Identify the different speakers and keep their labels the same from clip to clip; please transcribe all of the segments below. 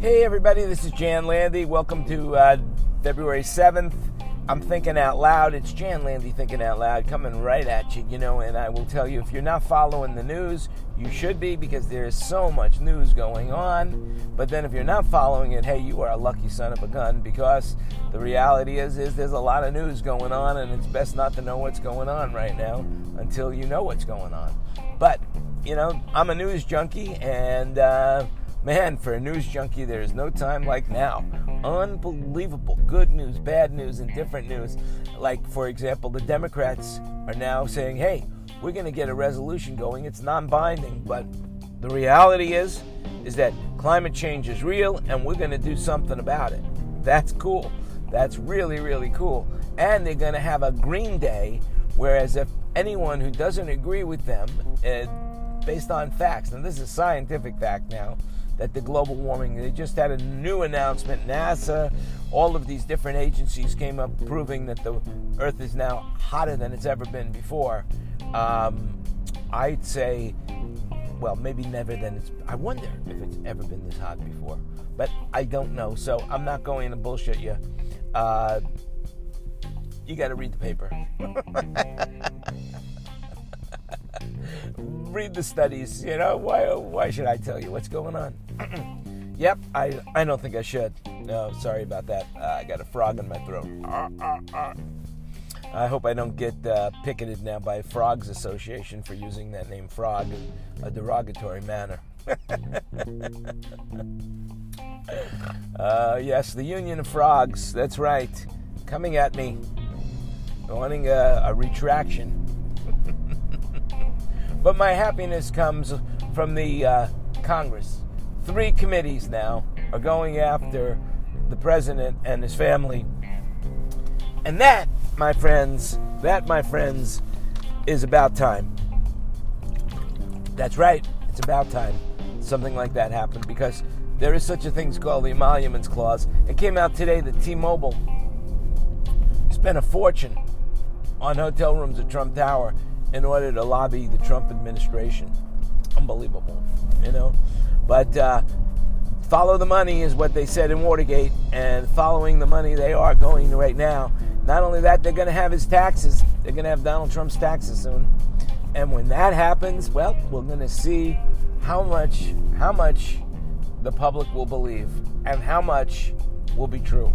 Speaker 1: Hey, everybody, this is Jan Landy. Welcome to uh, February 7th. I'm thinking out loud. It's Jan Landy thinking out loud, coming right at you, you know. And I will tell you if you're not following the news, you should be because there's so much news going on. But then if you're not following it, hey, you are a lucky son of a gun because the reality is, is there's a lot of news going on, and it's best not to know what's going on right now until you know what's going on. But you know, I'm a news junkie, and uh, man, for a news junkie, there is no time like now. Unbelievable. Good news, bad news, and different news. Like, for example, the Democrats are now saying, hey, we're going to get a resolution going. It's non binding, but the reality is, is that climate change is real and we're going to do something about it. That's cool. That's really, really cool. And they're going to have a green day, whereas if anyone who doesn't agree with them, uh, based on facts, and this is scientific fact now, that the global warming, they just had a new announcement. NASA, all of these different agencies came up proving that the Earth is now hotter than it's ever been before. Um, I'd say, well, maybe never than it's. I wonder if it's ever been this hot before, but I don't know. So I'm not going to bullshit you. Uh, you got to read the paper. read the studies. You know why? Why should I tell you what's going on? yep, I I don't think I should. No, sorry about that. Uh, I got a frog in my throat. I hope I don't get uh, picketed now by Frogs Association for using that name frog in a derogatory manner. uh, yes, the Union of Frogs. That's right. Coming at me, wanting a, a retraction. But my happiness comes from the uh, Congress. Three committees now are going after the president and his family. And that, my friends, that, my friends, is about time. That's right, it's about time something like that happened because there is such a thing as called the Emoluments Clause. It came out today that T Mobile spent a fortune on hotel rooms at Trump Tower in order to lobby the Trump administration. Unbelievable, you know. But uh, follow the money is what they said in Watergate, and following the money they are going right now. Not only that, they're going to have his taxes. They're going to have Donald Trump's taxes soon. And when that happens, well, we're going to see how much how much the public will believe and how much will be true.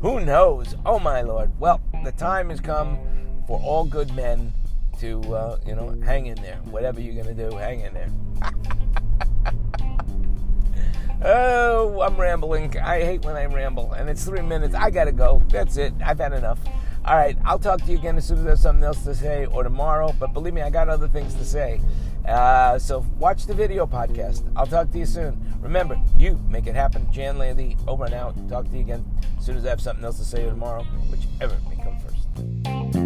Speaker 1: Who knows? Oh my lord. Well, the time has come for all good men to, uh, you know, hang in there. Whatever you're going to do, hang in there. oh, I'm rambling. I hate when I ramble. And it's three minutes. I got to go. That's it. I've had enough. All right. I'll talk to you again as soon as there's something else to say or tomorrow. But believe me, I got other things to say. Uh, so watch the video podcast. I'll talk to you soon. Remember, you make it happen. Jan Landy, over and out. Talk to you again as soon as I have something else to say or tomorrow, whichever may come first.